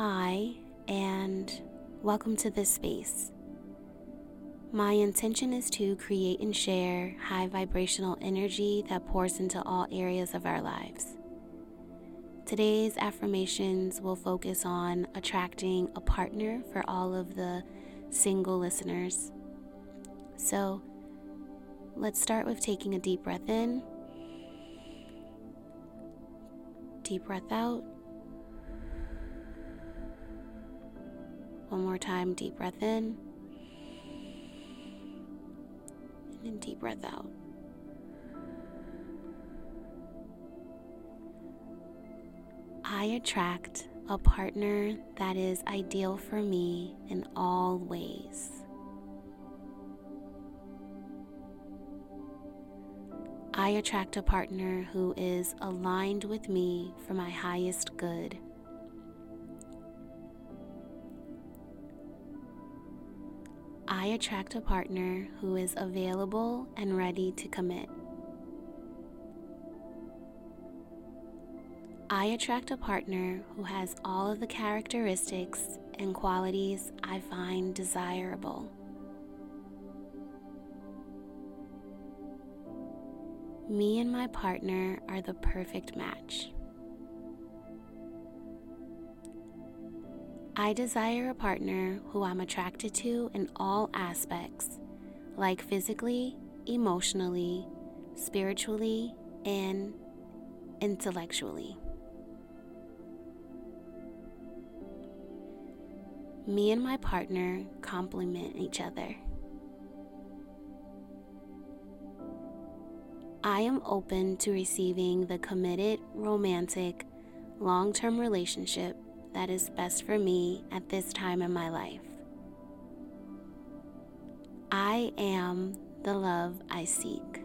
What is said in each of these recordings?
Hi, and welcome to this space. My intention is to create and share high vibrational energy that pours into all areas of our lives. Today's affirmations will focus on attracting a partner for all of the single listeners. So, let's start with taking a deep breath in, deep breath out. One more time, deep breath in. And then deep breath out. I attract a partner that is ideal for me in all ways. I attract a partner who is aligned with me for my highest good. Attract a partner who is available and ready to commit. I attract a partner who has all of the characteristics and qualities I find desirable. Me and my partner are the perfect match. I desire a partner who I'm attracted to in all aspects, like physically, emotionally, spiritually, and intellectually. Me and my partner complement each other. I am open to receiving the committed, romantic, long term relationship that is best for me at this time in my life. I am the love I seek.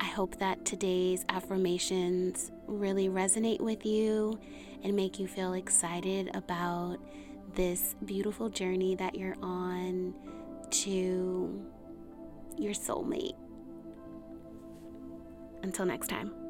I hope that today's affirmations really resonate with you and make you feel excited about this beautiful journey that you're on to your soulmate. Until next time.